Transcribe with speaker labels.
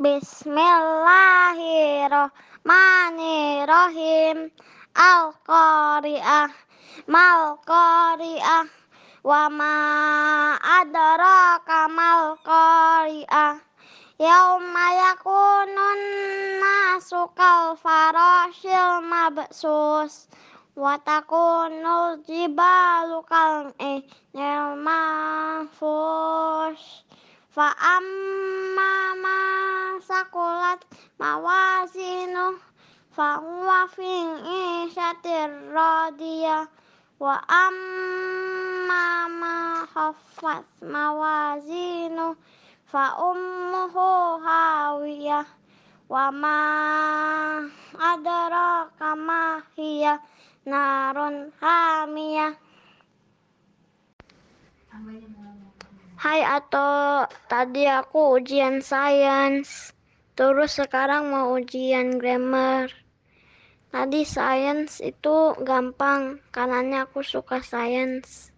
Speaker 1: Bismillahirrahmanirrahim. Al-Qari'ah. Mal-Qari'ah. Wa ma adraka mal-Qari'ah. Yauma yakunun nasu farashil mabsus wa takunul jibalu kal ihnil manfush fa amma ma sakulat mawazinu fa huwa fi isyatir radiyah wa amma ma khaffat mawazinu fa ummuhu hawiyah wa ma adraka ma hiya narun hamiyah Hai atau tadi aku ujian sains terus sekarang mau ujian grammar. Tadi sains itu gampang karena aku suka sains